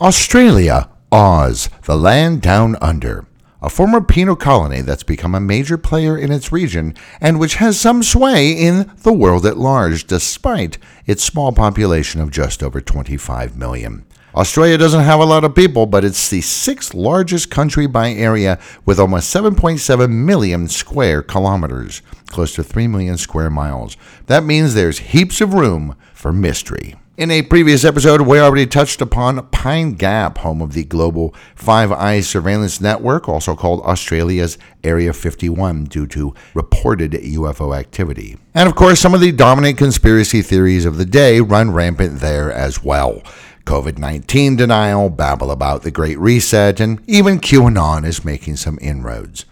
Australia, Oz, the land down under. A former penal colony that's become a major player in its region and which has some sway in the world at large, despite its small population of just over 25 million. Australia doesn't have a lot of people, but it's the sixth largest country by area with almost 7.7 million square kilometers, close to 3 million square miles. That means there's heaps of room for mystery. In a previous episode, we already touched upon Pine Gap, home of the global Five Eyes surveillance network, also called Australia's Area 51, due to reported UFO activity. And of course, some of the dominant conspiracy theories of the day run rampant there as well. COVID 19 denial, babble about the Great Reset, and even QAnon is making some inroads.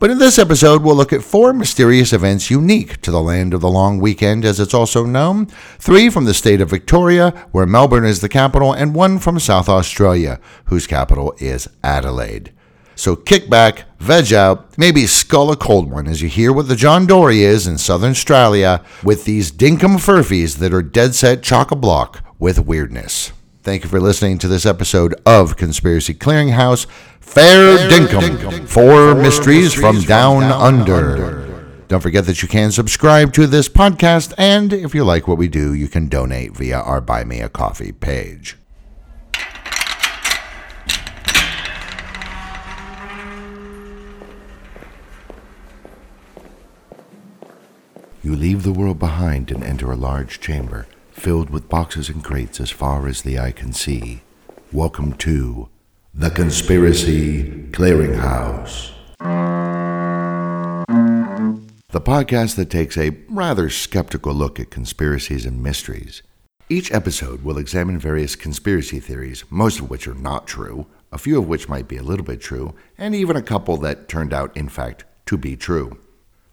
But in this episode, we'll look at four mysterious events unique to the land of the long weekend, as it's also known three from the state of Victoria, where Melbourne is the capital, and one from South Australia, whose capital is Adelaide. So kick back, veg out, maybe skull a cold one as you hear what the John Dory is in Southern Australia with these dinkum furfies that are dead set chock a block with weirdness. Thank you for listening to this episode of Conspiracy Clearinghouse. Fair, Fair dinkum, dinkum. Four, mysteries, mysteries from, from down, down under. under. Don't forget that you can subscribe to this podcast, and if you like what we do, you can donate via our Buy Me a Coffee page. You leave the world behind and enter a large chamber filled with boxes and crates as far as the eye can see. Welcome to the Conspiracy Clearinghouse. The podcast that takes a rather skeptical look at conspiracies and mysteries. Each episode will examine various conspiracy theories, most of which are not true, a few of which might be a little bit true, and even a couple that turned out, in fact, to be true.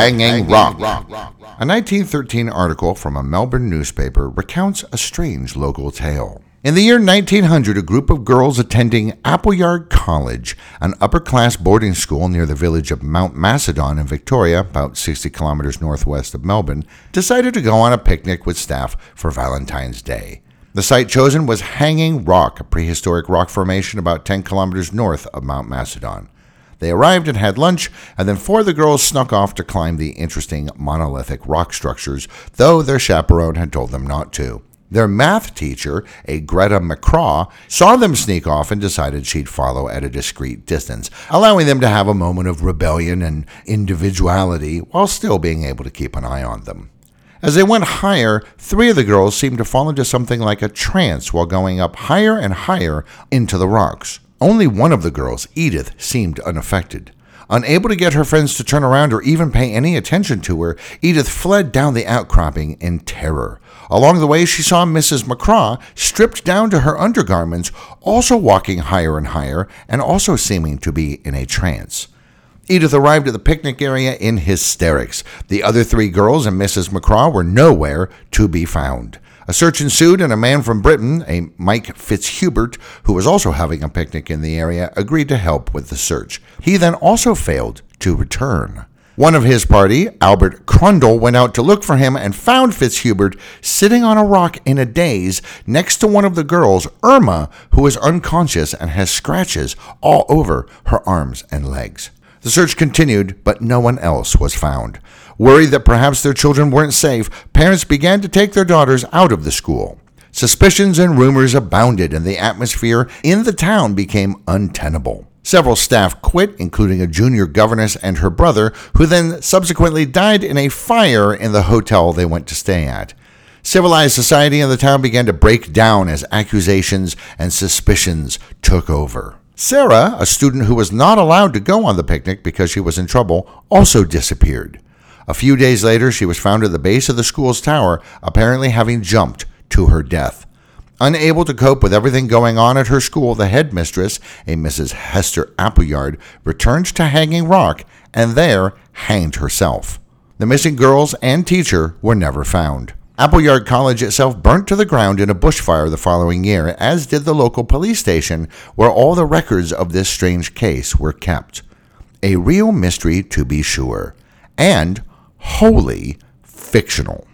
Hanging Rock. A 1913 article from a Melbourne newspaper recounts a strange local tale. In the year 1900, a group of girls attending Appleyard College, an upper class boarding school near the village of Mount Macedon in Victoria, about 60 kilometers northwest of Melbourne, decided to go on a picnic with staff for Valentine's Day. The site chosen was Hanging Rock, a prehistoric rock formation about 10 kilometers north of Mount Macedon. They arrived and had lunch, and then four of the girls snuck off to climb the interesting monolithic rock structures, though their chaperone had told them not to. Their math teacher, a Greta McCraw, saw them sneak off and decided she'd follow at a discreet distance, allowing them to have a moment of rebellion and individuality while still being able to keep an eye on them. As they went higher, three of the girls seemed to fall into something like a trance while going up higher and higher into the rocks. Only one of the girls, Edith, seemed unaffected. Unable to get her friends to turn around or even pay any attention to her, Edith fled down the outcropping in terror. Along the way, she saw Mrs. McCraw, stripped down to her undergarments, also walking higher and higher, and also seeming to be in a trance. Edith arrived at the picnic area in hysterics. The other three girls and Mrs. McCraw were nowhere to be found. A search ensued, and a man from Britain, a Mike Fitzhubert, who was also having a picnic in the area, agreed to help with the search. He then also failed to return. One of his party, Albert Crundall, went out to look for him and found Fitzhubert sitting on a rock in a daze next to one of the girls, Irma, who is unconscious and has scratches all over her arms and legs. The search continued, but no one else was found. Worried that perhaps their children weren't safe, parents began to take their daughters out of the school. Suspicions and rumors abounded, and the atmosphere in the town became untenable. Several staff quit, including a junior governess and her brother, who then subsequently died in a fire in the hotel they went to stay at. Civilized society in the town began to break down as accusations and suspicions took over. Sarah, a student who was not allowed to go on the picnic because she was in trouble, also disappeared. A few days later, she was found at the base of the school's tower, apparently having jumped to her death. Unable to cope with everything going on at her school, the headmistress, a Mrs. Hester Appleyard, returned to Hanging Rock and there hanged herself. The missing girls and teacher were never found. Appleyard College itself burnt to the ground in a bushfire the following year, as did the local police station where all the records of this strange case were kept. A real mystery, to be sure, and wholly fictional.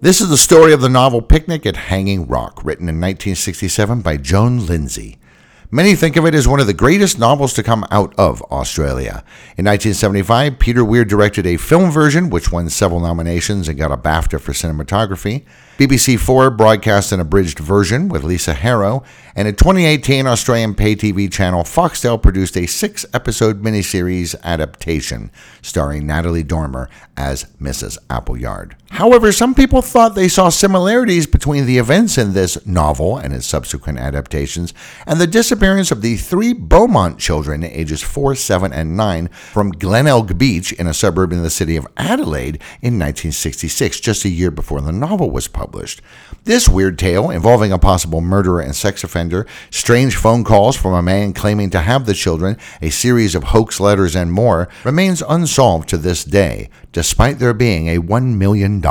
This is the story of the novel Picnic at Hanging Rock, written in 1967 by Joan Lindsay. Many think of it as one of the greatest novels to come out of Australia. In 1975, Peter Weir directed a film version, which won several nominations and got a BAFTA for cinematography. BBC Four broadcast an abridged version with Lisa Harrow, and in 2018, Australian pay TV channel Foxtel produced a six episode miniseries adaptation starring Natalie Dormer as Mrs. Appleyard. However, some people thought they saw similarities between the events in this novel and its subsequent adaptations and the disappearance of the three Beaumont children, ages 4, 7, and 9, from Glenelg Beach in a suburb in the city of Adelaide in 1966, just a year before the novel was published published. This weird tale, involving a possible murderer and sex offender, strange phone calls from a man claiming to have the children, a series of hoax letters, and more, remains unsolved to this day, despite there being a $1 million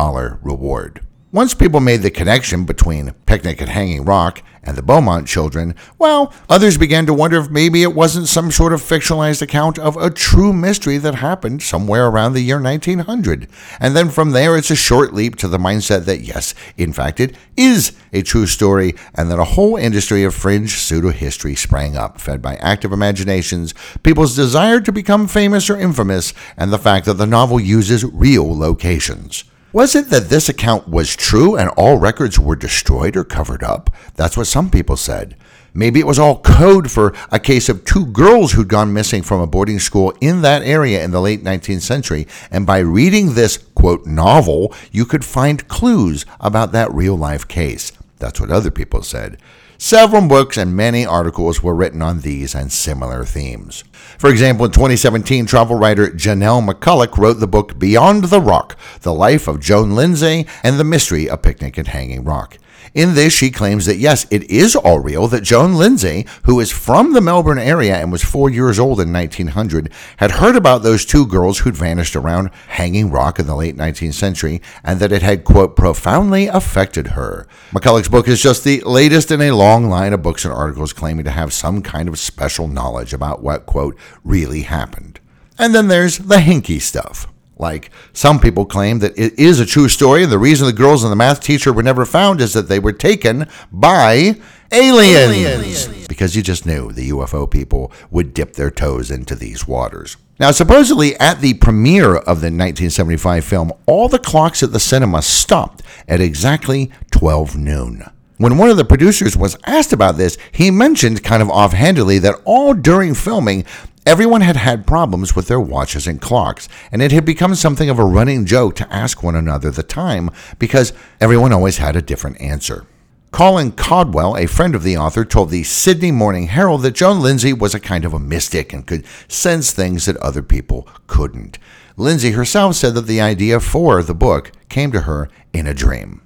reward. Once people made the connection between Picnic at Hanging Rock and the Beaumont children, well, others began to wonder if maybe it wasn't some sort of fictionalized account of a true mystery that happened somewhere around the year 1900. And then from there, it's a short leap to the mindset that yes, in fact, it is a true story, and that a whole industry of fringe pseudo history sprang up, fed by active imaginations, people's desire to become famous or infamous, and the fact that the novel uses real locations. Was it that this account was true and all records were destroyed or covered up? That's what some people said. Maybe it was all code for a case of two girls who'd gone missing from a boarding school in that area in the late 19th century, and by reading this, quote, novel, you could find clues about that real life case. That's what other people said. Several books and many articles were written on these and similar themes. For example, in 2017, travel writer Janelle McCulloch wrote the book Beyond the Rock The Life of Joan Lindsay and the Mystery of Picnic at Hanging Rock. In this, she claims that yes, it is all real that Joan Lindsay, who is from the Melbourne area and was four years old in 1900, had heard about those two girls who'd vanished around Hanging Rock in the late 19th century and that it had, quote, profoundly affected her. McCulloch's book is just the latest in a long line of books and articles claiming to have some kind of special knowledge about what, quote, really happened. And then there's the hinky stuff. Like some people claim that it is a true story, and the reason the girls and the math teacher were never found is that they were taken by aliens. aliens. Because you just knew the UFO people would dip their toes into these waters. Now, supposedly at the premiere of the 1975 film, all the clocks at the cinema stopped at exactly 12 noon. When one of the producers was asked about this, he mentioned kind of offhandedly that all during filming, Everyone had had problems with their watches and clocks, and it had become something of a running joke to ask one another the time because everyone always had a different answer. Colin Caldwell, a friend of the author, told the Sydney Morning Herald that Joan Lindsay was a kind of a mystic and could sense things that other people couldn't. Lindsay herself said that the idea for the book came to her in a dream.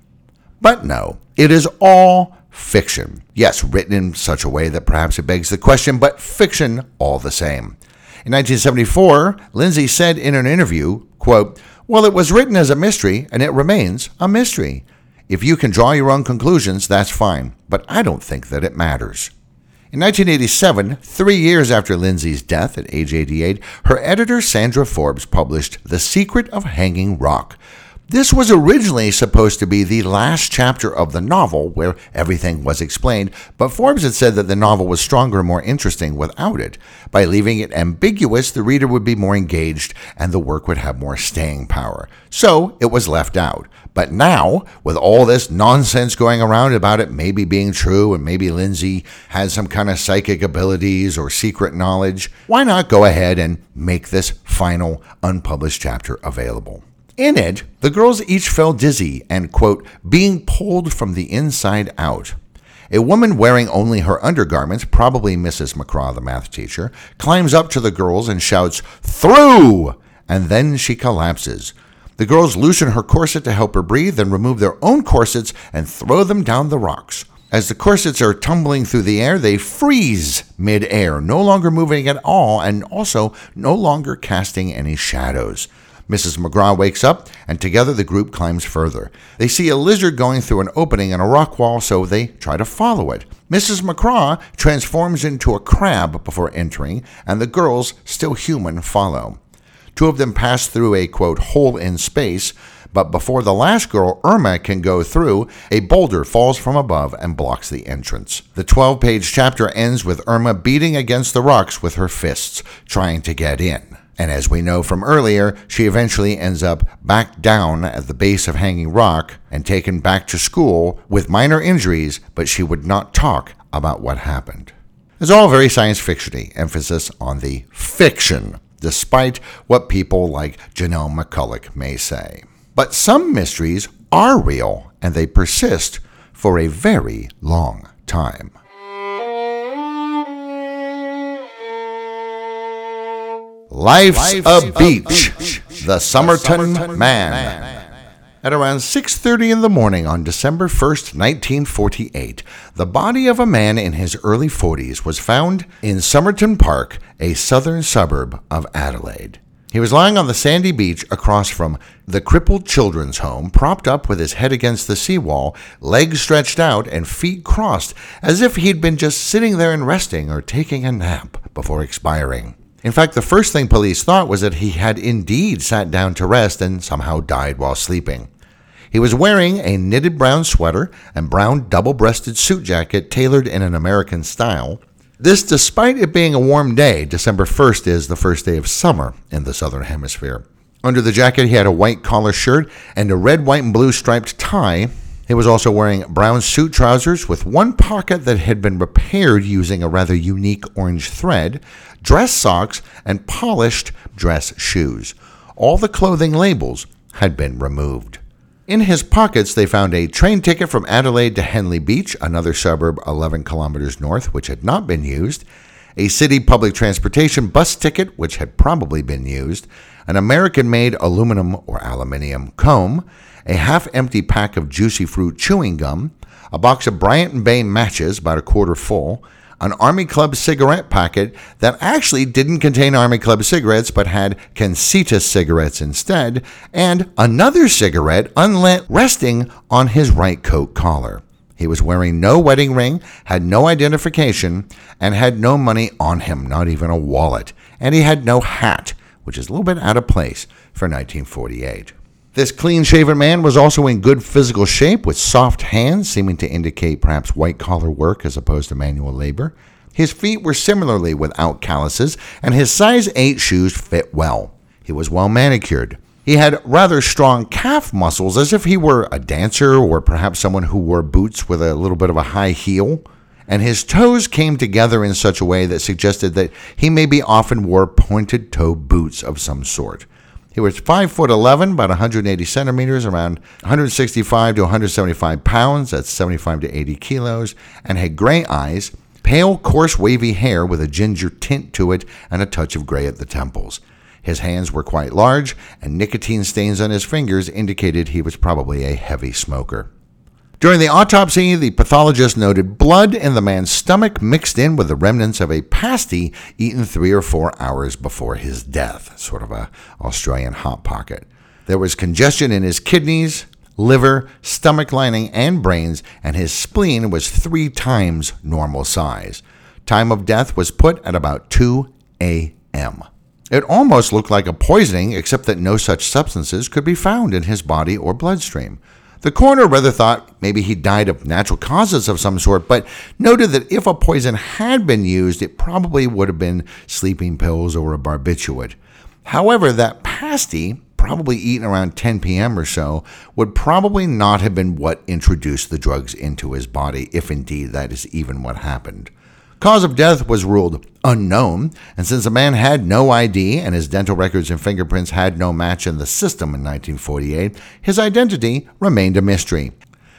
But no, it is all fiction. Yes, written in such a way that perhaps it begs the question, but fiction all the same. In 1974, Lindsay said in an interview, quote, Well, it was written as a mystery, and it remains a mystery. If you can draw your own conclusions, that's fine, but I don't think that it matters. In 1987, three years after Lindsay's death at age 88, her editor Sandra Forbes published The Secret of Hanging Rock, this was originally supposed to be the last chapter of the novel where everything was explained, but Forbes had said that the novel was stronger and more interesting without it. By leaving it ambiguous, the reader would be more engaged and the work would have more staying power. So it was left out. But now, with all this nonsense going around about it maybe being true and maybe Lindsay has some kind of psychic abilities or secret knowledge, why not go ahead and make this final unpublished chapter available? In it, the girls each felt dizzy and, quote, being pulled from the inside out. A woman wearing only her undergarments, probably Mrs. McCraw, the math teacher, climbs up to the girls and shouts, Through! And then she collapses. The girls loosen her corset to help her breathe, then remove their own corsets and throw them down the rocks. As the corsets are tumbling through the air, they freeze mid-air, no longer moving at all and also no longer casting any shadows. Mrs. McGraw wakes up, and together the group climbs further. They see a lizard going through an opening in a rock wall, so they try to follow it. Mrs. McGraw transforms into a crab before entering, and the girls, still human, follow. Two of them pass through a quote hole in space, but before the last girl, Irma, can go through, a boulder falls from above and blocks the entrance. The 12 page chapter ends with Irma beating against the rocks with her fists, trying to get in. And as we know from earlier, she eventually ends up back down at the base of Hanging Rock and taken back to school with minor injuries, but she would not talk about what happened. It's all very science fictiony, emphasis on the fiction, despite what people like Janelle McCulloch may say. But some mysteries are real and they persist for a very long time. Life's, Life's a, beach. beach. The Somerton, Man. Man. At around 6:30 in the morning on December 1st, 1948, the body of a man in his early 40s was found in Somerton Park, a southern suburb of Adelaide. He was lying on the sandy beach across from the crippled children's home, propped up with his head against the seawall, legs stretched out and feet crossed, as if he'd been just sitting there and resting or taking a nap before expiring. In fact, the first thing police thought was that he had indeed sat down to rest and somehow died while sleeping. He was wearing a knitted brown sweater and brown double breasted suit jacket tailored in an American style. This, despite it being a warm day, December 1st is the first day of summer in the Southern Hemisphere. Under the jacket, he had a white collar shirt and a red, white, and blue striped tie he was also wearing brown suit trousers with one pocket that had been repaired using a rather unique orange thread, dress socks, and polished dress shoes. All the clothing labels had been removed. In his pockets, they found a train ticket from Adelaide to Henley Beach, another suburb 11 kilometers north, which had not been used, a city public transportation bus ticket, which had probably been used, an American made aluminum or aluminium comb, a half empty pack of juicy fruit chewing gum, a box of Bryant & May matches, about a quarter full, an Army Club cigarette packet that actually didn't contain Army Club cigarettes but had Kensitas cigarettes instead, and another cigarette unlit resting on his right coat collar. He was wearing no wedding ring, had no identification, and had no money on him, not even a wallet. And he had no hat, which is a little bit out of place for 1948. This clean shaven man was also in good physical shape with soft hands, seeming to indicate perhaps white collar work as opposed to manual labor. His feet were similarly without calluses, and his size 8 shoes fit well. He was well manicured. He had rather strong calf muscles, as if he were a dancer or perhaps someone who wore boots with a little bit of a high heel. And his toes came together in such a way that suggested that he maybe often wore pointed toe boots of some sort. He was 5 foot 11, about 180 centimeters, around 165 to 175 pounds, that's 75 to 80 kilos, and had gray eyes, pale, coarse, wavy hair with a ginger tint to it, and a touch of gray at the temples. His hands were quite large, and nicotine stains on his fingers indicated he was probably a heavy smoker. During the autopsy, the pathologist noted blood in the man's stomach mixed in with the remnants of a pasty eaten three or four hours before his death, sort of a Australian hot pocket. There was congestion in his kidneys, liver, stomach lining, and brains, and his spleen was three times normal size. Time of death was put at about 2 a.m. It almost looked like a poisoning, except that no such substances could be found in his body or bloodstream. The coroner rather thought maybe he died of natural causes of some sort, but noted that if a poison had been used, it probably would have been sleeping pills or a barbiturate. However, that pasty, probably eaten around 10 p.m. or so, would probably not have been what introduced the drugs into his body, if indeed that is even what happened. Cause of death was ruled unknown, and since the man had no ID and his dental records and fingerprints had no match in the system in 1948, his identity remained a mystery.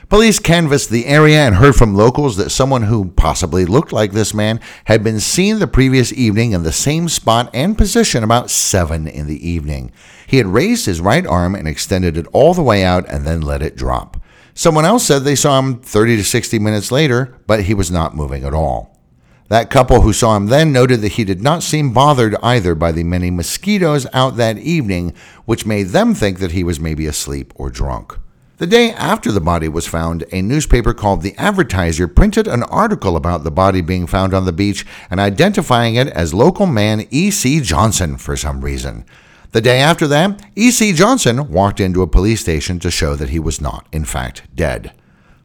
Police canvassed the area and heard from locals that someone who possibly looked like this man had been seen the previous evening in the same spot and position about 7 in the evening. He had raised his right arm and extended it all the way out and then let it drop. Someone else said they saw him 30 to 60 minutes later, but he was not moving at all. That couple who saw him then noted that he did not seem bothered either by the many mosquitoes out that evening, which made them think that he was maybe asleep or drunk. The day after the body was found, a newspaper called The Advertiser printed an article about the body being found on the beach and identifying it as local man E.C. Johnson for some reason. The day after that, E.C. Johnson walked into a police station to show that he was not, in fact, dead.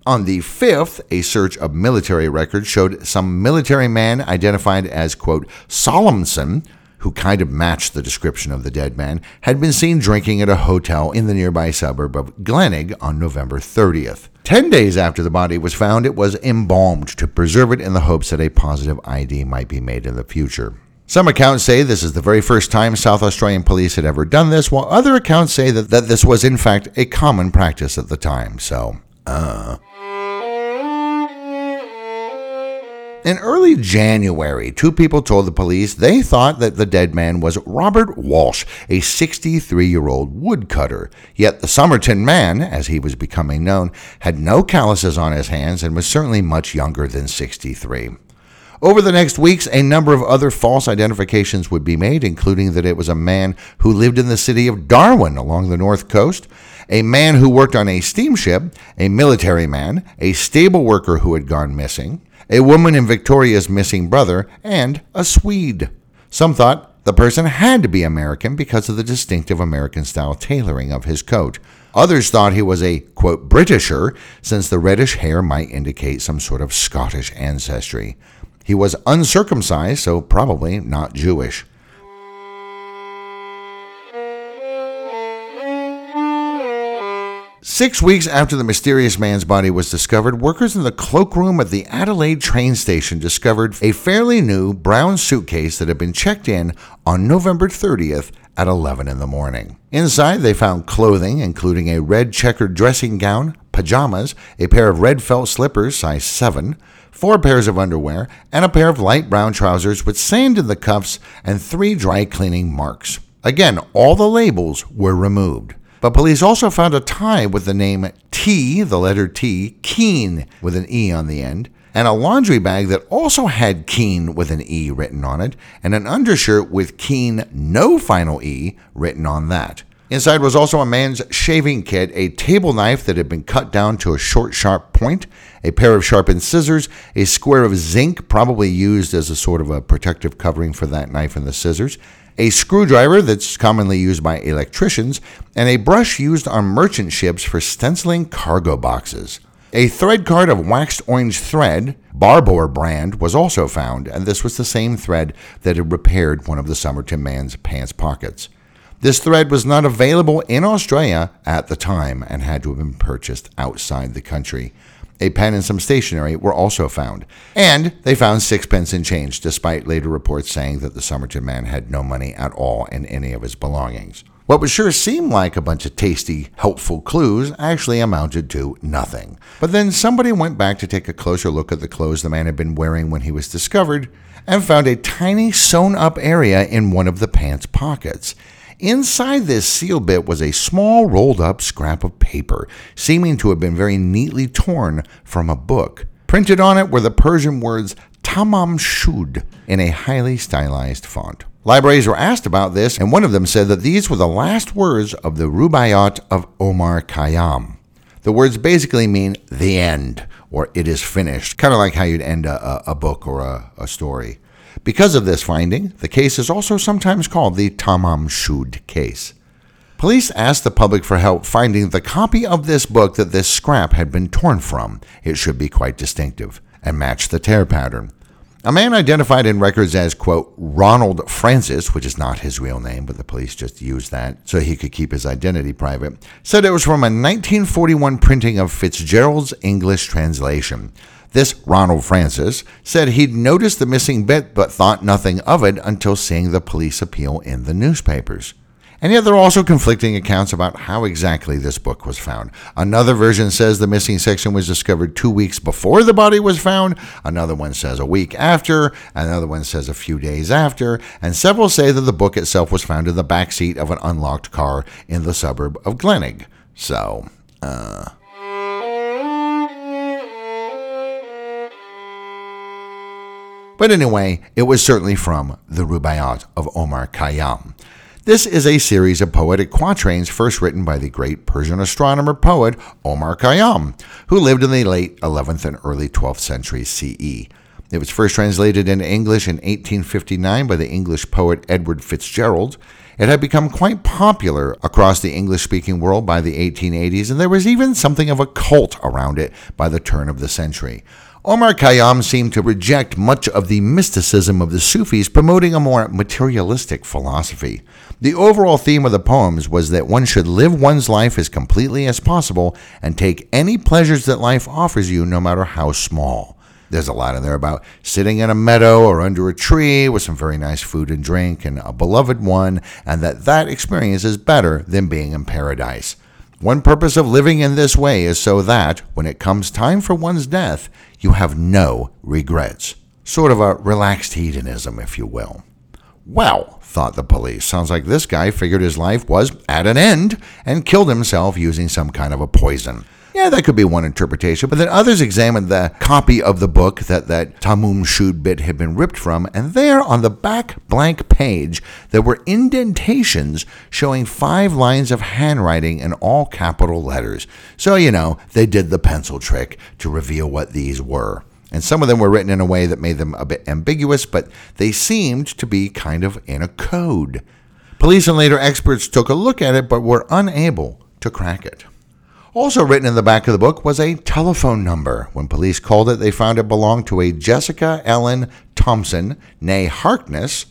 On the 5th, a search of military records showed some military man identified as, quote, Solomson who kind of matched the description of the dead man, had been seen drinking at a hotel in the nearby suburb of Glenelg on November 30th. Ten days after the body was found, it was embalmed to preserve it in the hopes that a positive ID might be made in the future. Some accounts say this is the very first time South Australian police had ever done this, while other accounts say that, that this was in fact a common practice at the time. So, uh. In early January, two people told the police they thought that the dead man was Robert Walsh, a 63 year old woodcutter. Yet the Somerton man, as he was becoming known, had no calluses on his hands and was certainly much younger than 63. Over the next weeks, a number of other false identifications would be made, including that it was a man who lived in the city of Darwin along the north coast, a man who worked on a steamship, a military man, a stable worker who had gone missing, a woman in Victoria's missing brother, and a Swede. Some thought the person had to be American because of the distinctive American style tailoring of his coat. Others thought he was a, quote, Britisher, since the reddish hair might indicate some sort of Scottish ancestry. He was uncircumcised, so probably not Jewish. Six weeks after the mysterious man's body was discovered, workers in the cloakroom at the Adelaide train station discovered a fairly new brown suitcase that had been checked in on November 30th at 11 in the morning. Inside, they found clothing, including a red checkered dressing gown, pajamas, a pair of red felt slippers, size 7, four pairs of underwear, and a pair of light brown trousers with sand in the cuffs and three dry cleaning marks. Again, all the labels were removed. But police also found a tie with the name T, the letter T, Keen, with an E on the end, and a laundry bag that also had Keen with an E written on it, and an undershirt with Keen, no final E, written on that. Inside was also a man's shaving kit, a table knife that had been cut down to a short, sharp point, a pair of sharpened scissors, a square of zinc, probably used as a sort of a protective covering for that knife and the scissors, a screwdriver that's commonly used by electricians, and a brush used on merchant ships for stenciling cargo boxes. A thread card of waxed orange thread, Barbour brand, was also found, and this was the same thread that had repaired one of the Somerton man's pants pockets. This thread was not available in Australia at the time and had to have been purchased outside the country. A pen and some stationery were also found. And they found sixpence in change, despite later reports saying that the Somerton man had no money at all in any of his belongings. What would sure seem like a bunch of tasty, helpful clues actually amounted to nothing. But then somebody went back to take a closer look at the clothes the man had been wearing when he was discovered and found a tiny sewn up area in one of the pants pockets. Inside this seal bit was a small rolled up scrap of paper, seeming to have been very neatly torn from a book. Printed on it were the Persian words Tamam Shud in a highly stylized font. Libraries were asked about this, and one of them said that these were the last words of the Rubaiyat of Omar Khayyam. The words basically mean the end, or it is finished, kind of like how you'd end a, a book or a, a story. Because of this finding, the case is also sometimes called the Tamam Shud case. Police asked the public for help finding the copy of this book that this scrap had been torn from. It should be quite distinctive and match the tear pattern. A man identified in records as, quote, Ronald Francis, which is not his real name, but the police just used that so he could keep his identity private, said it was from a 1941 printing of Fitzgerald's English translation. This Ronald Francis said he'd noticed the missing bit but thought nothing of it until seeing the police appeal in the newspapers. And yet there are also conflicting accounts about how exactly this book was found. Another version says the missing section was discovered two weeks before the body was found. Another one says a week after. Another one says a few days after. And several say that the book itself was found in the back seat of an unlocked car in the suburb of Glenelg. So, uh. But anyway, it was certainly from the Rubaiyat of Omar Khayyam. This is a series of poetic quatrains first written by the great Persian astronomer poet Omar Khayyam, who lived in the late 11th and early 12th centuries CE. It was first translated into English in 1859 by the English poet Edward Fitzgerald. It had become quite popular across the English speaking world by the 1880s, and there was even something of a cult around it by the turn of the century. Omar Khayyam seemed to reject much of the mysticism of the Sufis, promoting a more materialistic philosophy. The overall theme of the poems was that one should live one's life as completely as possible and take any pleasures that life offers you, no matter how small. There's a lot in there about sitting in a meadow or under a tree with some very nice food and drink and a beloved one, and that that experience is better than being in paradise. One purpose of living in this way is so that, when it comes time for one's death, you have no regrets. Sort of a relaxed hedonism, if you will. Well, thought the police, sounds like this guy figured his life was at an end and killed himself using some kind of a poison. Yeah, that could be one interpretation, but then others examined the copy of the book that that Tamam Shud bit had been ripped from, and there on the back blank page there were indentations showing five lines of handwriting in all capital letters. So, you know, they did the pencil trick to reveal what these were. And some of them were written in a way that made them a bit ambiguous, but they seemed to be kind of in a code. Police and later experts took a look at it but were unable to crack it. Also written in the back of the book was a telephone number. When police called it, they found it belonged to a Jessica Ellen Thompson, née Harkness,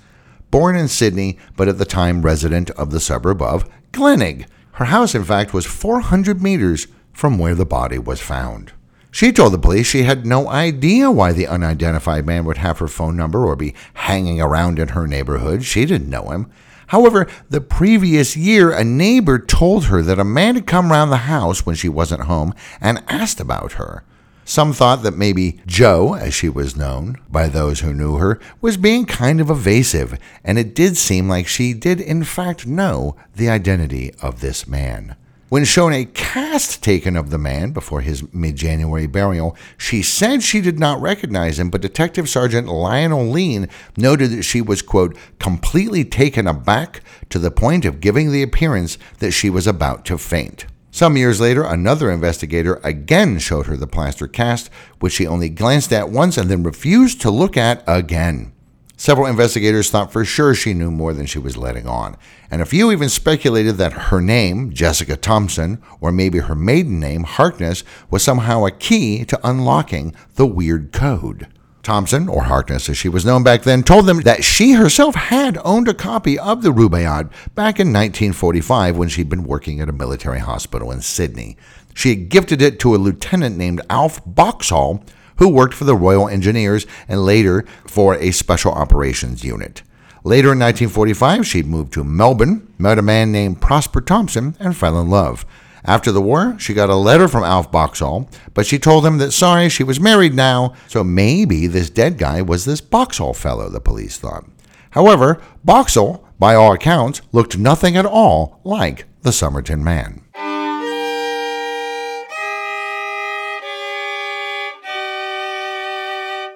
born in Sydney, but at the time resident of the suburb of Glenelg. Her house, in fact, was 400 meters from where the body was found. She told the police she had no idea why the unidentified man would have her phone number or be hanging around in her neighborhood. She didn't know him. However, the previous year, a neighbor told her that a man had come round the house when she wasn't home and asked about her. Some thought that maybe Joe, as she was known by those who knew her, was being kind of evasive, and it did seem like she did in fact know the identity of this man. When shown a cast taken of the man before his mid January burial, she said she did not recognize him, but Detective Sergeant Lionel Leane noted that she was, quote, completely taken aback to the point of giving the appearance that she was about to faint. Some years later, another investigator again showed her the plaster cast, which she only glanced at once and then refused to look at again. Several investigators thought for sure she knew more than she was letting on, and a few even speculated that her name, Jessica Thompson, or maybe her maiden name, Harkness, was somehow a key to unlocking the weird code. Thompson, or Harkness as she was known back then, told them that she herself had owned a copy of the Rubaiyat back in 1945 when she'd been working at a military hospital in Sydney. She had gifted it to a lieutenant named Alf Boxall, who worked for the Royal Engineers and later for a Special Operations Unit. Later in 1945, she'd moved to Melbourne, met a man named Prosper Thompson, and fell in love. After the war, she got a letter from Alf Boxall, but she told him that sorry, she was married now, so maybe this dead guy was this Boxall fellow, the police thought. However, Boxall, by all accounts, looked nothing at all like the Somerton man.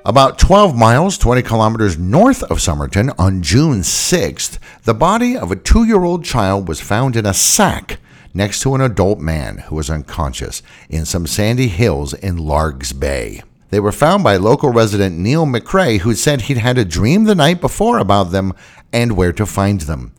About 12 miles, 20 kilometers north of Somerton, on June 6th, the body of a two year old child was found in a sack next to an adult man who was unconscious in some sandy hills in Largs Bay. They were found by local resident Neil McRae, who said he'd had a dream the night before about them and where to find them.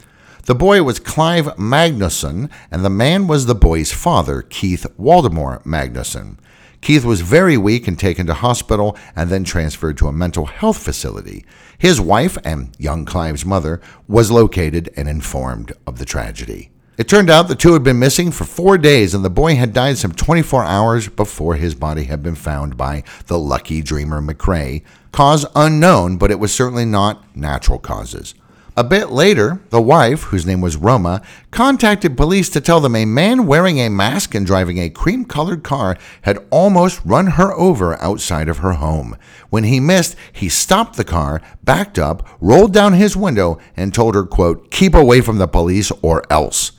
The boy was Clive Magnusson, and the man was the boy's father, Keith Waldemar Magnusson. Keith was very weak and taken to hospital and then transferred to a mental health facility. His wife and young Clive's mother was located and informed of the tragedy. It turned out the two had been missing for four days, and the boy had died some 24 hours before his body had been found by the lucky dreamer McRae. Cause unknown, but it was certainly not natural causes. A bit later, the wife, whose name was Roma, contacted police to tell them a man wearing a mask and driving a cream colored car had almost run her over outside of her home. When he missed, he stopped the car, backed up, rolled down his window, and told her, quote, keep away from the police or else.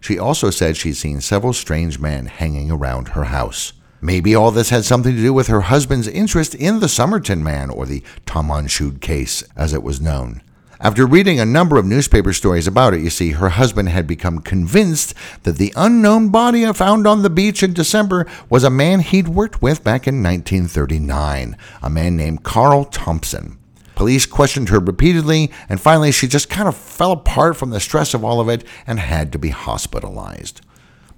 She also said she'd seen several strange men hanging around her house. Maybe all this had something to do with her husband's interest in the Somerton man, or the Tamam Shud case, as it was known. After reading a number of newspaper stories about it, you see, her husband had become convinced that the unknown body found on the beach in December was a man he'd worked with back in 1939, a man named Carl Thompson. Police questioned her repeatedly, and finally she just kind of fell apart from the stress of all of it and had to be hospitalized.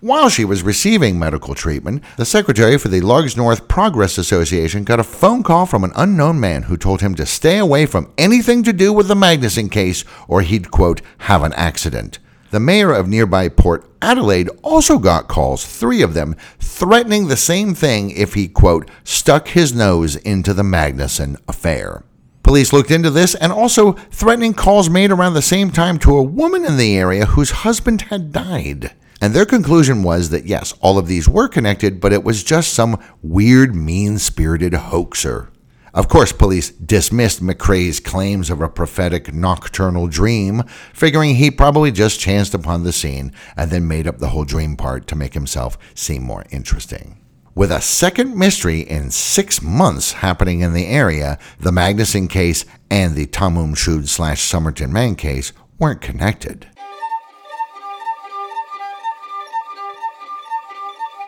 While she was receiving medical treatment, the secretary for the Largs North Progress Association got a phone call from an unknown man who told him to stay away from anything to do with the Magnuson case or he'd, quote, have an accident. The mayor of nearby Port Adelaide also got calls, three of them, threatening the same thing if he, quote, stuck his nose into the Magnuson affair. Police looked into this and also threatening calls made around the same time to a woman in the area whose husband had died. And their conclusion was that yes, all of these were connected, but it was just some weird, mean spirited hoaxer. Of course, police dismissed McRae's claims of a prophetic nocturnal dream, figuring he probably just chanced upon the scene and then made up the whole dream part to make himself seem more interesting. With a second mystery in six months happening in the area, the Magnuson case and the Tamam Shud slash Somerton Man case weren't connected.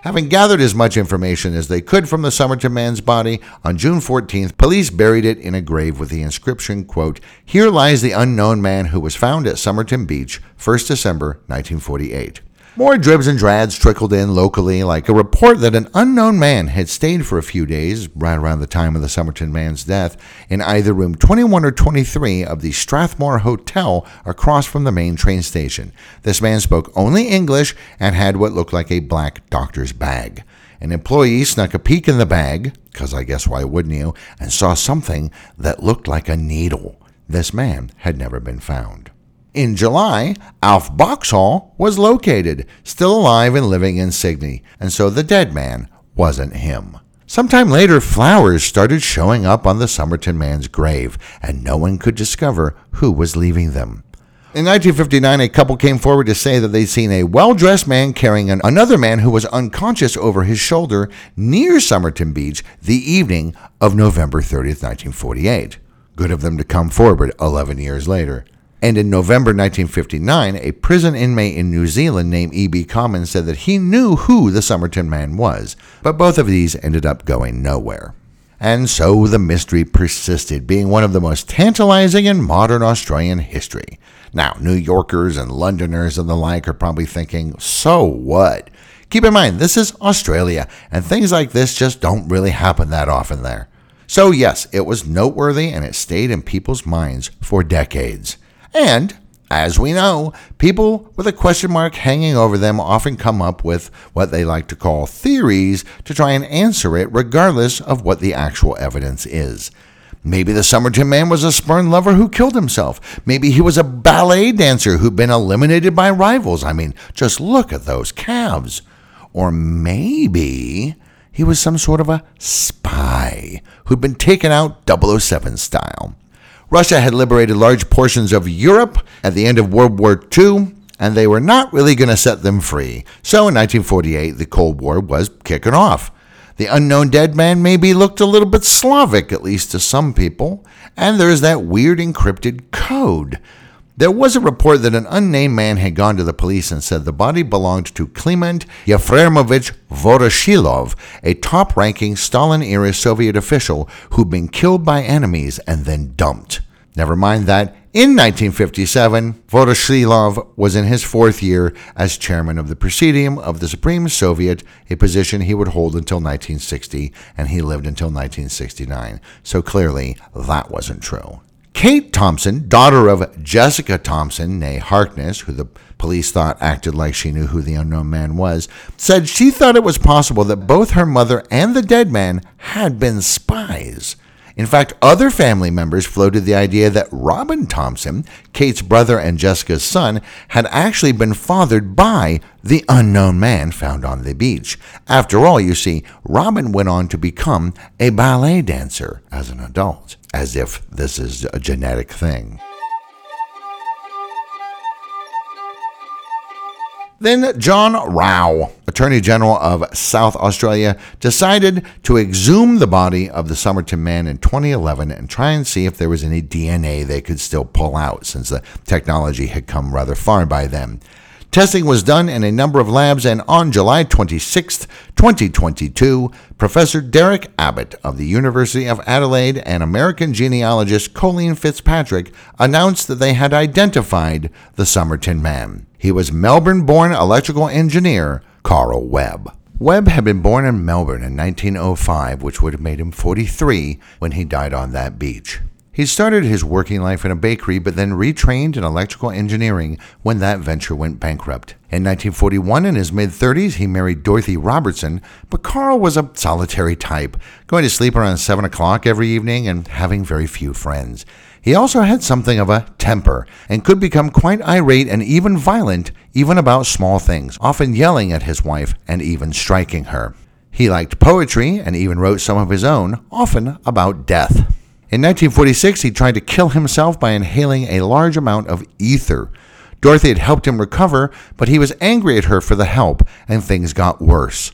Having gathered as much information as they could from the Somerton man's body, on June 14th, police buried it in a grave with the inscription, quote, Here lies the unknown man who was found at Somerton Beach, 1st December 1948. More dribs and drads trickled in locally, like a report that an unknown man had stayed for a few days, right around the time of the Somerton man's death, in either room 21 or 23 of the Strathmore Hotel across from the main train station. This man spoke only English and had what looked like a black doctor's bag. An employee snuck a peek in the bag, because I guess why wouldn't you, and saw something that looked like a needle. This man had never been found. In July, Alf Boxall was located, still alive and living in Sydney, and so the dead man wasn't him. Sometime later, flowers started showing up on the Somerton man's grave, and no one could discover who was leaving them. In 1959, a couple came forward to say that they'd seen a well dressed man carrying an, another man who was unconscious over his shoulder near Somerton Beach the evening of November 30th, 1948. Good of them to come forward 11 years later. And in November 1959, a prison inmate in New Zealand named E.B. Common said that he knew who the Somerton man was, but both of these ended up going nowhere. And so the mystery persisted, being one of the most tantalizing in modern Australian history. Now, New Yorkers and Londoners and the like are probably thinking, so what? Keep in mind, this is Australia, and things like this just don't really happen that often there. So, yes, it was noteworthy and it stayed in people's minds for decades. And, as we know, people with a question mark hanging over them often come up with what they like to call theories to try and answer it, regardless of what the actual evidence is. Maybe the Somerton man was a spurn lover who killed himself. Maybe he was a ballet dancer who'd been eliminated by rivals. I mean, just look at those calves. Or maybe he was some sort of a spy who'd been taken out 007 style. Russia had liberated large portions of Europe at the end of World War II, and they were not really going to set them free. So in 1948, the Cold War was kicking off. The unknown dead man maybe looked a little bit Slavic, at least to some people, and there's that weird encrypted code. There was a report that an unnamed man had gone to the police and said the body belonged to Kliment Yefremovich Voroshilov, a top ranking Stalin era Soviet official who'd been killed by enemies and then dumped. Never mind that, in 1957, Voroshilov was in his fourth year as chairman of the Presidium of the Supreme Soviet, a position he would hold until 1960, and he lived until 1969. So clearly, that wasn't true. Kate Thompson, daughter of Jessica Thompson, née Harkness, who the police thought acted like she knew who the unknown man was, said she thought it was possible that both her mother and the dead man had been spies. In fact, other family members floated the idea that Robin Thompson, Kate's brother and Jessica's son, had actually been fathered by the unknown man found on the beach. After all, you see, Robin went on to become a ballet dancer as an adult, as if this is a genetic thing. Then John Rau, Attorney General of South Australia, decided to exhume the body of the Somerton man in 2011 and try and see if there was any DNA they could still pull out, since the technology had come rather far by then. Testing was done in a number of labs, and on July 26, 2022, Professor Derek Abbott of the University of Adelaide and American genealogist Colleen Fitzpatrick announced that they had identified the Somerton man. He was Melbourne born electrical engineer Carl Webb. Webb had been born in Melbourne in 1905, which would have made him 43 when he died on that beach. He started his working life in a bakery, but then retrained in electrical engineering when that venture went bankrupt. In 1941, in his mid 30s, he married Dorothy Robertson, but Carl was a solitary type, going to sleep around 7 o'clock every evening and having very few friends. He also had something of a temper and could become quite irate and even violent, even about small things, often yelling at his wife and even striking her. He liked poetry and even wrote some of his own, often about death. In 1946, he tried to kill himself by inhaling a large amount of ether. Dorothy had helped him recover, but he was angry at her for the help, and things got worse.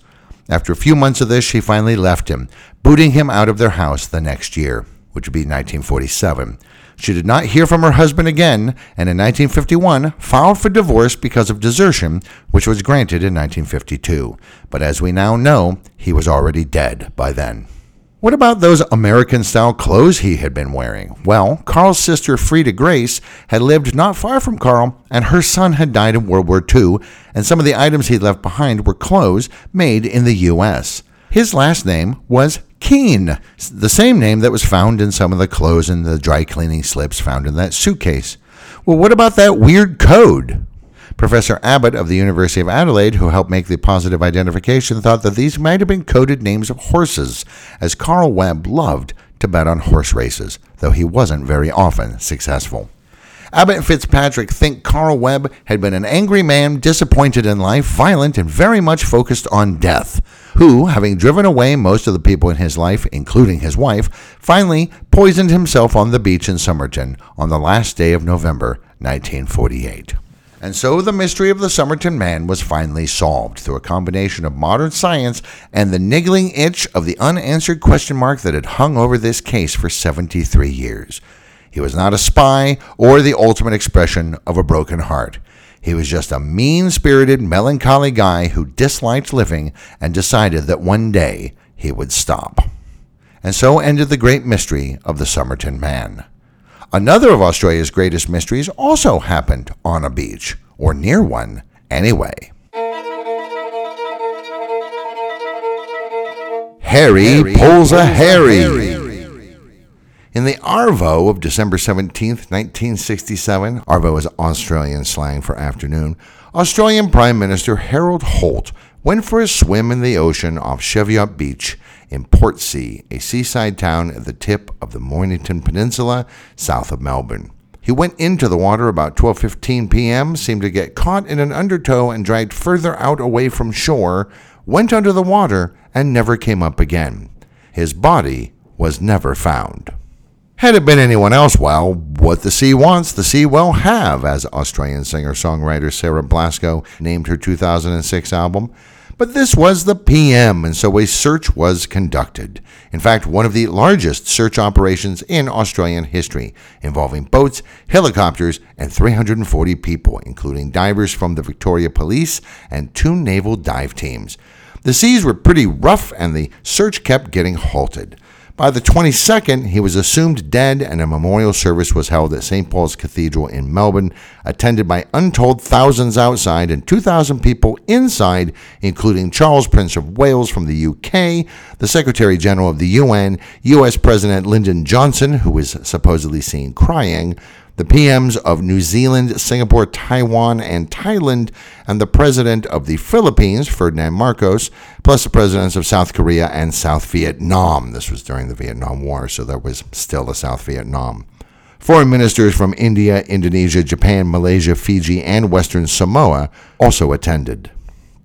After a few months of this, she finally left him, booting him out of their house the next year, which would be 1947. She did not hear from her husband again, and in 1951 filed for divorce because of desertion, which was granted in 1952. But as we now know, he was already dead by then. What about those American style clothes he had been wearing? Well, Carl's sister Frida Grace had lived not far from Carl, and her son had died in World War II, and some of the items he left behind were clothes made in the U.S. His last name was Keen, the same name that was found in some of the clothes and the dry cleaning slips found in that suitcase. Well, what about that weird code? Professor Abbott of the University of Adelaide, who helped make the positive identification, thought that these might have been coded names of horses, as Carl Webb loved to bet on horse races, though he wasn't very often successful. Abbott and Fitzpatrick think Carl Webb had been an angry man, disappointed in life, violent, and very much focused on death, who, having driven away most of the people in his life, including his wife, finally poisoned himself on the beach in Somerton on the last day of November 1948. And so the mystery of the Somerton man was finally solved through a combination of modern science and the niggling itch of the unanswered question mark that had hung over this case for 73 years. He was not a spy or the ultimate expression of a broken heart. He was just a mean spirited, melancholy guy who disliked living and decided that one day he would stop. And so ended the great mystery of the Somerton man. Another of Australia's greatest mysteries also happened on a beach, or near one, anyway. Harry, Harry pulls a Harry. Harry. In the Arvo of December 17, 1967, Arvo is Australian slang for afternoon, Australian Prime Minister Harold Holt went for a swim in the ocean off Cheviot Beach in Portsea, a seaside town at the tip of the Mornington Peninsula, south of Melbourne. He went into the water about 12:15 p.m., seemed to get caught in an undertow and dragged further out away from shore, went under the water and never came up again. His body was never found. Had it been anyone else, well, what the sea wants, the sea will have, as Australian singer songwriter Sarah Blasko named her 2006 album. But this was the PM, and so a search was conducted. In fact, one of the largest search operations in Australian history, involving boats, helicopters, and 340 people, including divers from the Victoria Police and two naval dive teams. The seas were pretty rough, and the search kept getting halted. By the 22nd, he was assumed dead, and a memorial service was held at St. Paul's Cathedral in Melbourne, attended by untold thousands outside and 2,000 people inside, including Charles, Prince of Wales from the UK, the Secretary General of the UN, US President Lyndon Johnson, who was supposedly seen crying, the PMs of New Zealand, Singapore, Taiwan, and Thailand, and the president of the Philippines, Ferdinand Marcos, plus the presidents of South Korea and South Vietnam. This was during the Vietnam War, so there was still a South Vietnam. Foreign ministers from India, Indonesia, Japan, Malaysia, Fiji, and Western Samoa also attended.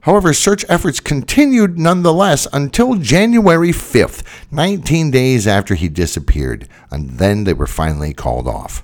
However, search efforts continued nonetheless until January 5th, 19 days after he disappeared, and then they were finally called off.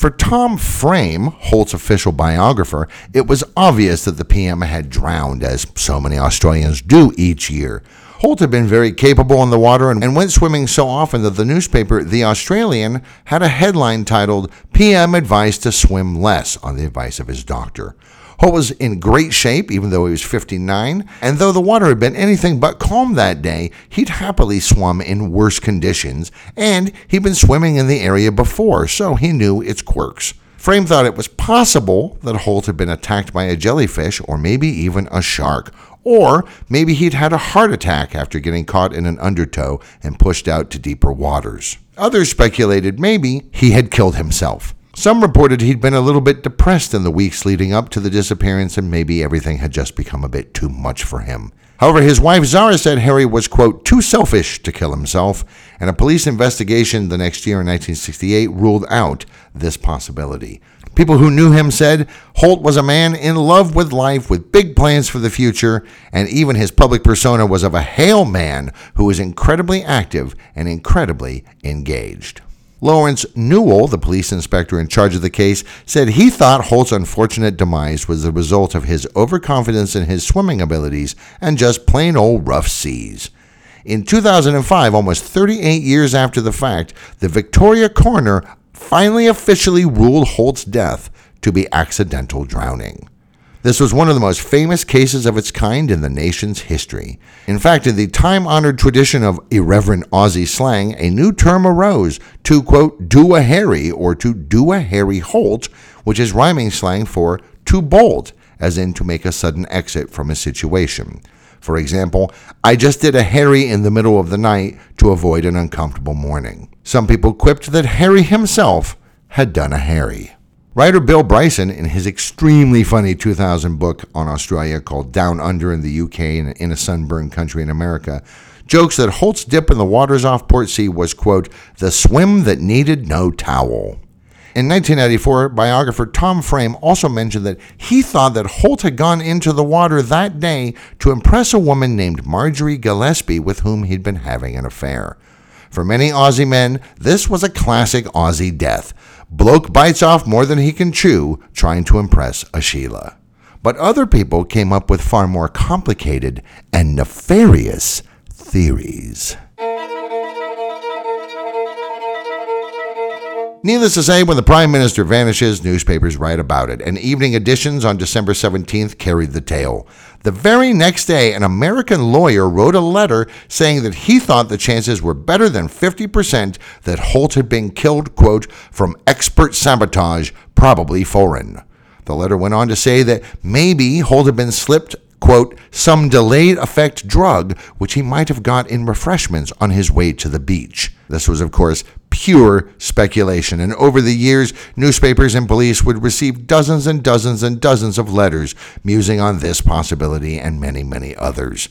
For Tom Frame, Holt's official biographer, it was obvious that the PM had drowned, as so many Australians do each year. Holt had been very capable in the water and went swimming so often that the newspaper The Australian had a headline titled PM Advised to Swim Less on the advice of his doctor. Holt was in great shape, even though he was 59, and though the water had been anything but calm that day, he'd happily swum in worse conditions, and he'd been swimming in the area before, so he knew its quirks. Frame thought it was possible that Holt had been attacked by a jellyfish or maybe even a shark, or maybe he'd had a heart attack after getting caught in an undertow and pushed out to deeper waters. Others speculated maybe he had killed himself. Some reported he'd been a little bit depressed in the weeks leading up to the disappearance and maybe everything had just become a bit too much for him. However, his wife Zara said Harry was, quote, too selfish to kill himself, and a police investigation the next year in 1968 ruled out this possibility. People who knew him said Holt was a man in love with life with big plans for the future, and even his public persona was of a hale man who was incredibly active and incredibly engaged. Lawrence Newell, the police inspector in charge of the case, said he thought Holt's unfortunate demise was the result of his overconfidence in his swimming abilities and just plain old rough seas. In 2005, almost 38 years after the fact, the Victoria coroner finally officially ruled Holt's death to be accidental drowning. This was one of the most famous cases of its kind in the nation's history. In fact, in the time honored tradition of irreverent Aussie slang, a new term arose to, quote, do a Harry or to do a Harry Holt, which is rhyming slang for to bolt, as in to make a sudden exit from a situation. For example, I just did a Harry in the middle of the night to avoid an uncomfortable morning. Some people quipped that Harry himself had done a Harry. Writer Bill Bryson, in his extremely funny 2000 book on Australia called Down Under in the UK and in a Sunburned Country in America, jokes that Holt's dip in the waters off Portsea was, quote, the swim that needed no towel. In 1994, biographer Tom Frame also mentioned that he thought that Holt had gone into the water that day to impress a woman named Marjorie Gillespie with whom he'd been having an affair. For many Aussie men, this was a classic Aussie death Bloke bites off more than he can chew trying to impress a Sheila. But other people came up with far more complicated and nefarious theories. Needless to say, when the Prime Minister vanishes, newspapers write about it, and evening editions on December 17th carried the tale. The very next day, an American lawyer wrote a letter saying that he thought the chances were better than 50% that Holt had been killed, quote, from expert sabotage, probably foreign. The letter went on to say that maybe Holt had been slipped quote, some delayed effect drug which he might have got in refreshments on his way to the beach. This was, of course, pure speculation, and over the years, newspapers and police would receive dozens and dozens and dozens of letters musing on this possibility and many, many others.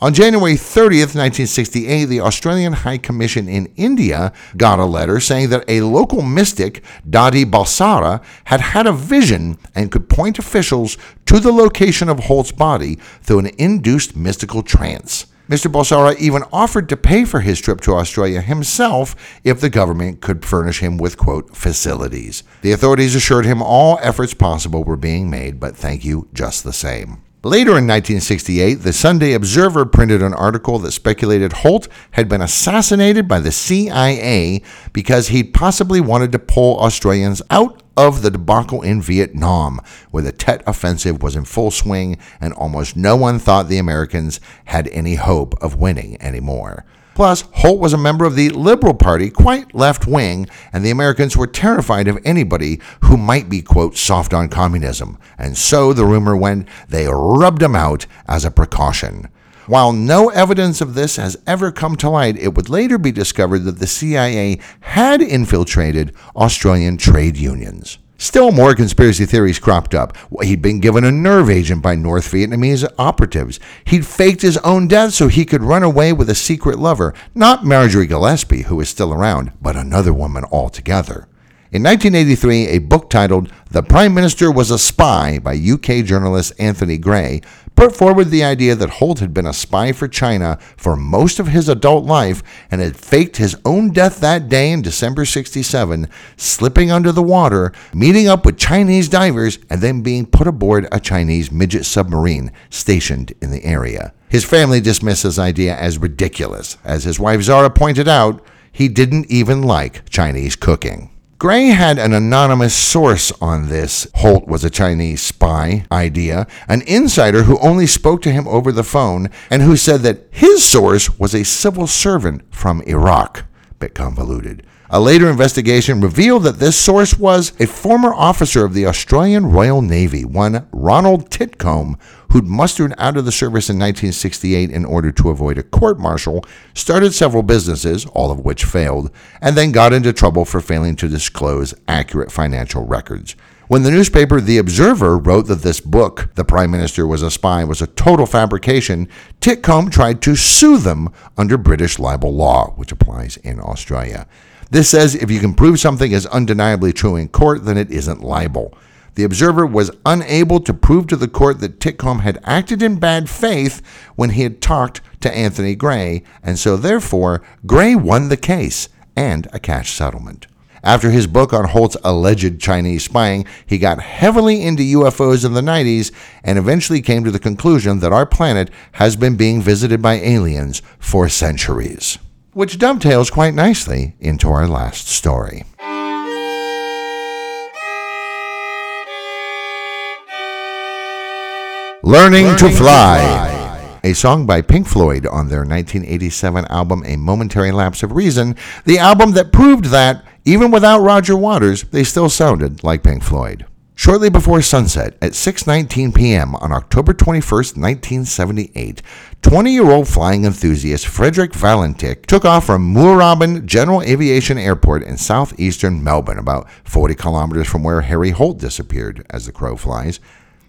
On January 30th, 1968, the Australian High Commission in India got a letter saying that a local mystic, Dadi Balsara, had had a vision and could point officials to the location of Holt's body through an induced mystical trance. Mr. Balsara even offered to pay for his trip to Australia himself if the government could furnish him with, quote, facilities. The authorities assured him all efforts possible were being made, but thank you just the same. Later in 1968, the Sunday Observer printed an article that speculated Holt had been assassinated by the CIA because he'd possibly wanted to pull Australians out of the debacle in Vietnam, where the Tet Offensive was in full swing and almost no one thought the Americans had any hope of winning anymore. Plus, Holt was a member of the Liberal Party, quite left wing, and the Americans were terrified of anybody who might be, quote, soft on communism. And so the rumor went they rubbed him out as a precaution. While no evidence of this has ever come to light, it would later be discovered that the CIA had infiltrated Australian trade unions. Still more conspiracy theories cropped up. He'd been given a nerve agent by North Vietnamese operatives. He'd faked his own death so he could run away with a secret lover, not Marjorie Gillespie, who is still around, but another woman altogether. In 1983, a book titled The Prime Minister Was a Spy by UK journalist Anthony Grey put forward the idea that Holt had been a spy for China for most of his adult life and had faked his own death that day in December 67, slipping under the water, meeting up with Chinese divers, and then being put aboard a Chinese midget submarine stationed in the area. His family dismissed this idea as ridiculous. As his wife Zara pointed out, he didn't even like Chinese cooking. Grey had an anonymous source on this Holt was a Chinese spy idea, an insider who only spoke to him over the phone and who said that his source was a civil servant from Iraq. Bit convoluted. A later investigation revealed that this source was a former officer of the Australian Royal Navy, one Ronald Titcomb, who'd mustered out of the service in 1968 in order to avoid a court martial, started several businesses, all of which failed, and then got into trouble for failing to disclose accurate financial records. When the newspaper The Observer wrote that this book, The Prime Minister Was a Spy, was a total fabrication, Titcomb tried to sue them under British libel law, which applies in Australia. This says if you can prove something is undeniably true in court, then it isn't libel. The observer was unable to prove to the court that Titcomb had acted in bad faith when he had talked to Anthony Grey, and so therefore Grey won the case and a cash settlement. After his book on Holt's alleged Chinese spying, he got heavily into UFOs in the 90s and eventually came to the conclusion that our planet has been being visited by aliens for centuries. Which dovetails quite nicely into our last story. Learning to Fly. A song by Pink Floyd on their 1987 album A Momentary Lapse of Reason, the album that proved that, even without Roger Waters, they still sounded like Pink Floyd. Shortly before sunset at 6:19 p.m. on October 21, 1978, 20-year-old flying enthusiast Frederick Valentich took off from Moorabbin General Aviation Airport in southeastern Melbourne, about 40 kilometers from where Harry Holt disappeared as the crow flies.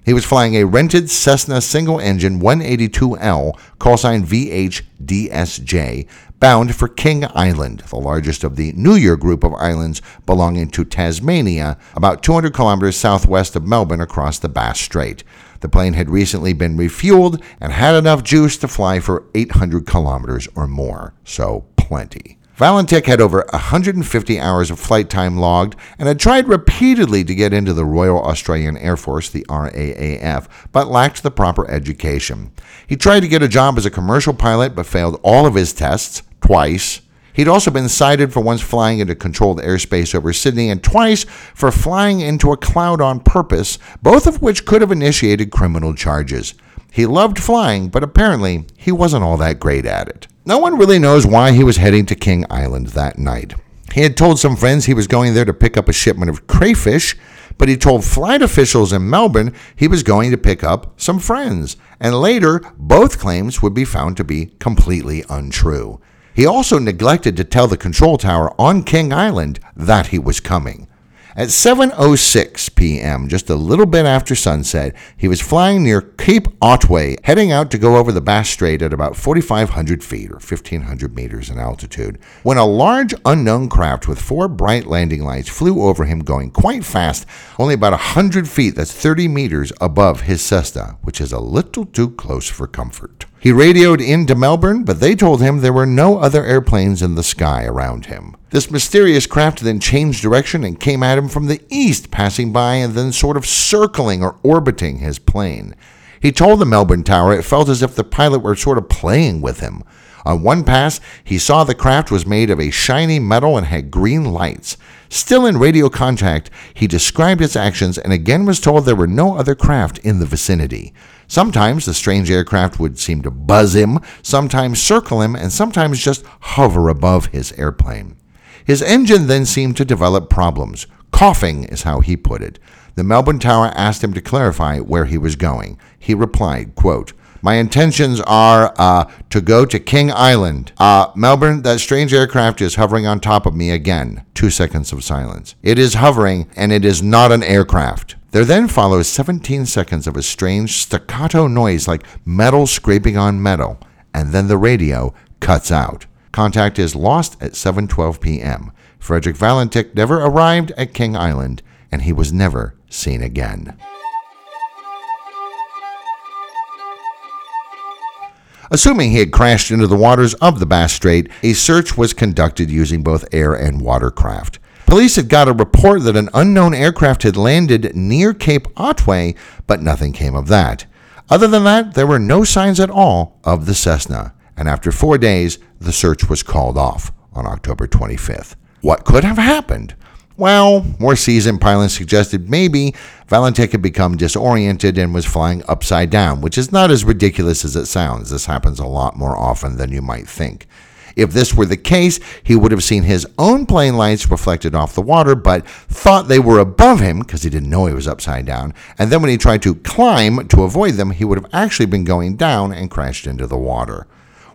He was flying a rented Cessna single engine 182L, callsign VHDSJ, bound for King Island, the largest of the New Year group of islands belonging to Tasmania, about 200 kilometers southwest of Melbourne across the Bass Strait. The plane had recently been refueled and had enough juice to fly for 800 kilometers or more, so plenty. Valentich had over 150 hours of flight time logged and had tried repeatedly to get into the Royal Australian Air Force, the RAAF, but lacked the proper education. He tried to get a job as a commercial pilot but failed all of his tests twice. He'd also been cited for once flying into controlled airspace over Sydney and twice for flying into a cloud on purpose, both of which could have initiated criminal charges. He loved flying, but apparently he wasn't all that great at it. No one really knows why he was heading to King Island that night. He had told some friends he was going there to pick up a shipment of crayfish, but he told flight officials in Melbourne he was going to pick up some friends, and later both claims would be found to be completely untrue. He also neglected to tell the control tower on King Island that he was coming. At 7:06 p.m., just a little bit after sunset, he was flying near Cape Otway, heading out to go over the Bass Strait at about 4,500 feet or 1,500 meters in altitude, when a large unknown craft with four bright landing lights flew over him, going quite fast, only about 100 feet. That's 30 meters above his Cessna, which is a little too close for comfort. He radioed into Melbourne, but they told him there were no other airplanes in the sky around him. This mysterious craft then changed direction and came at him from the east, passing by and then sort of circling or orbiting his plane. He told the Melbourne Tower it felt as if the pilot were sort of playing with him. On one pass, he saw the craft was made of a shiny metal and had green lights. Still in radio contact, he described its actions and again was told there were no other craft in the vicinity. Sometimes the strange aircraft would seem to buzz him, sometimes circle him, and sometimes just hover above his airplane. His engine then seemed to develop problems. Coughing is how he put it. The Melbourne Tower asked him to clarify where he was going. He replied, quote, My intentions are uh, to go to King Island. Uh, Melbourne, that strange aircraft is hovering on top of me again. Two seconds of silence. It is hovering, and it is not an aircraft. There then follows 17 seconds of a strange staccato noise like metal scraping on metal, and then the radio cuts out. Contact is lost at 7:12 p.m. Frederick Valentich never arrived at King Island, and he was never seen again. Assuming he had crashed into the waters of the Bass Strait, a search was conducted using both air and watercraft. Police had got a report that an unknown aircraft had landed near Cape Otway, but nothing came of that. Other than that, there were no signs at all of the Cessna, and after four days, the search was called off on October 25th. What could have happened? Well, more seasoned pilots suggested maybe Valentich had become disoriented and was flying upside down, which is not as ridiculous as it sounds. This happens a lot more often than you might think. If this were the case, he would have seen his own plane lights reflected off the water, but thought they were above him because he didn't know he was upside down. And then when he tried to climb to avoid them, he would have actually been going down and crashed into the water.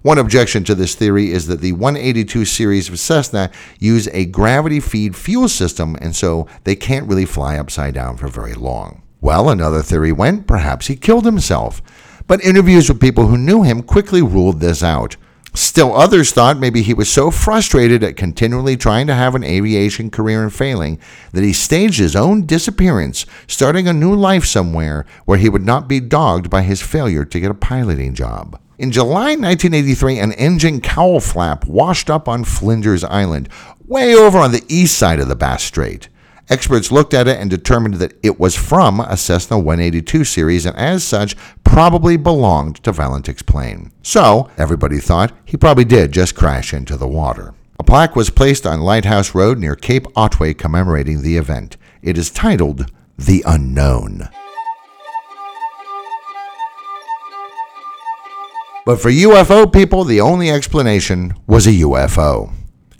One objection to this theory is that the 182 series of Cessna use a gravity feed fuel system, and so they can't really fly upside down for very long. Well, another theory went perhaps he killed himself. But interviews with people who knew him quickly ruled this out. Still, others thought maybe he was so frustrated at continually trying to have an aviation career and failing that he staged his own disappearance, starting a new life somewhere where he would not be dogged by his failure to get a piloting job. In July 1983, an engine cowl flap washed up on Flinders Island, way over on the east side of the Bass Strait. Experts looked at it and determined that it was from a Cessna 182 series and, as such, probably belonged to Valentich's plane. So, everybody thought he probably did just crash into the water. A plaque was placed on Lighthouse Road near Cape Otway commemorating the event. It is titled The Unknown. But for UFO people, the only explanation was a UFO.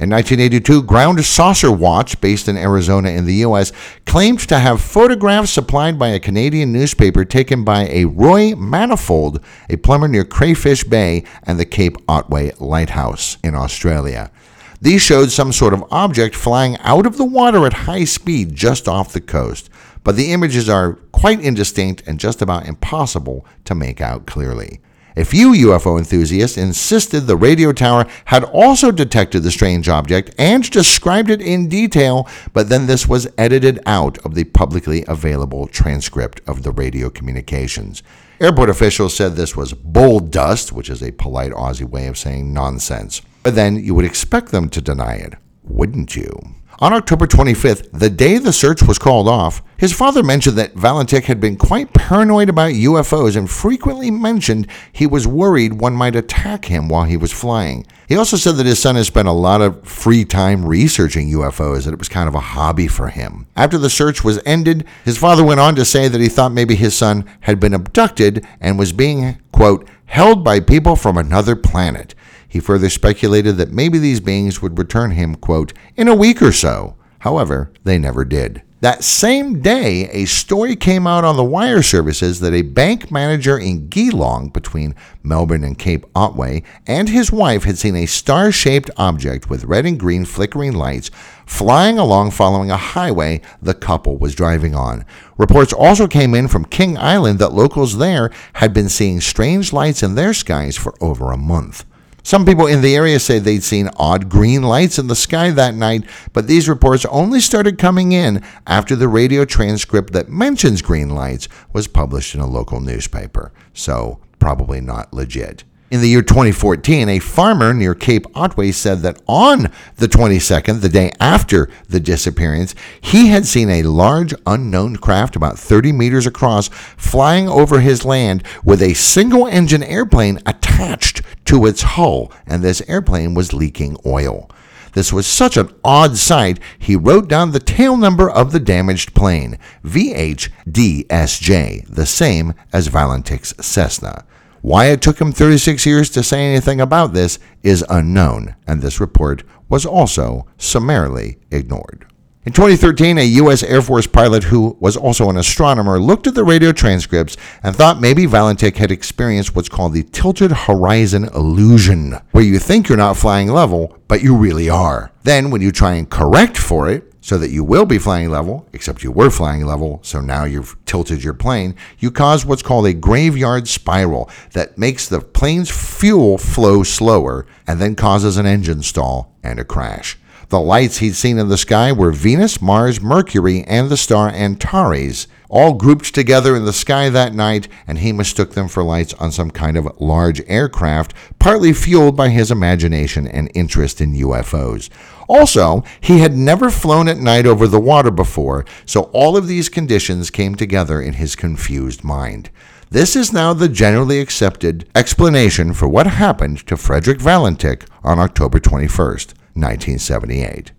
In 1982, Ground Saucer Watch, based in Arizona in the U.S., claimed to have photographs supplied by a Canadian newspaper taken by a Roy Manifold, a plumber near Crayfish Bay and the Cape Otway Lighthouse in Australia. These showed some sort of object flying out of the water at high speed just off the coast, but the images are quite indistinct and just about impossible to make out clearly. A few UFO enthusiasts insisted the radio tower had also detected the strange object and described it in detail, but then this was edited out of the publicly available transcript of the radio communications. Airport officials said this was bull dust, which is a polite Aussie way of saying nonsense. But then you would expect them to deny it, wouldn't you? On October 25th, the day the search was called off, his father mentioned that Valentich had been quite paranoid about UFOs and frequently mentioned he was worried one might attack him while he was flying. He also said that his son had spent a lot of free time researching UFOs, that it was kind of a hobby for him. After the search was ended, his father went on to say that he thought maybe his son had been abducted and was being, quote, held by people from another planet. He further speculated that maybe these beings would return him, quote, in a week or so. However, they never did. That same day, a story came out on the wire services that a bank manager in Geelong, between Melbourne and Cape Otway, and his wife had seen a star shaped object with red and green flickering lights flying along following a highway the couple was driving on. Reports also came in from King Island that locals there had been seeing strange lights in their skies for over a month. Some people in the area say they'd seen odd green lights in the sky that night, but these reports only started coming in after the radio transcript that mentions green lights was published in a local newspaper. So, probably not legit. In the year 2014, a farmer near Cape Otway said that on the 22nd, the day after the disappearance, he had seen a large unknown craft about 30 meters across flying over his land with a single engine airplane attached to its hull, and this airplane was leaking oil. This was such an odd sight, he wrote down the tail number of the damaged plane, VHDSJ, the same as Valentich's Cessna. Why it took him 36 years to say anything about this is unknown, and this report was also summarily ignored. In 2013, a U.S. Air Force pilot who was also an astronomer looked at the radio transcripts and thought maybe Valentich had experienced what's called the tilted horizon illusion, where you think you're not flying level, but you really are. Then, when you try and correct for it, so that you will be flying level, except you were flying level, so now you've tilted your plane, you cause what's called a graveyard spiral that makes the plane's fuel flow slower and then causes an engine stall and a crash. The lights he'd seen in the sky were Venus, Mars, Mercury, and the star Antares, all grouped together in the sky that night, and he mistook them for lights on some kind of large aircraft, partly fueled by his imagination and interest in UFOs. Also, he had never flown at night over the water before, so all of these conditions came together in his confused mind. This is now the generally accepted explanation for what happened to Frederick Valentich on October 21st. 1978.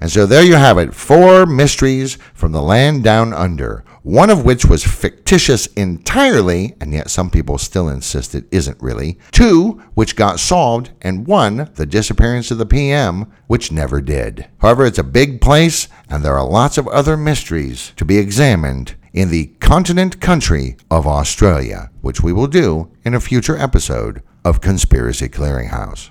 And so there you have it four mysteries from the land down under, one of which was fictitious entirely, and yet some people still insist it isn't really, two which got solved, and one, the disappearance of the PM, which never did. However, it's a big place, and there are lots of other mysteries to be examined in the continent country of Australia, which we will do in a future episode of Conspiracy Clearinghouse.